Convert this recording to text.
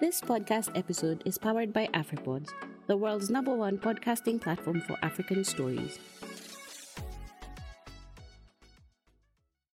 This podcast episode is powered by AfriPods, the world's number one podcasting platform for African stories.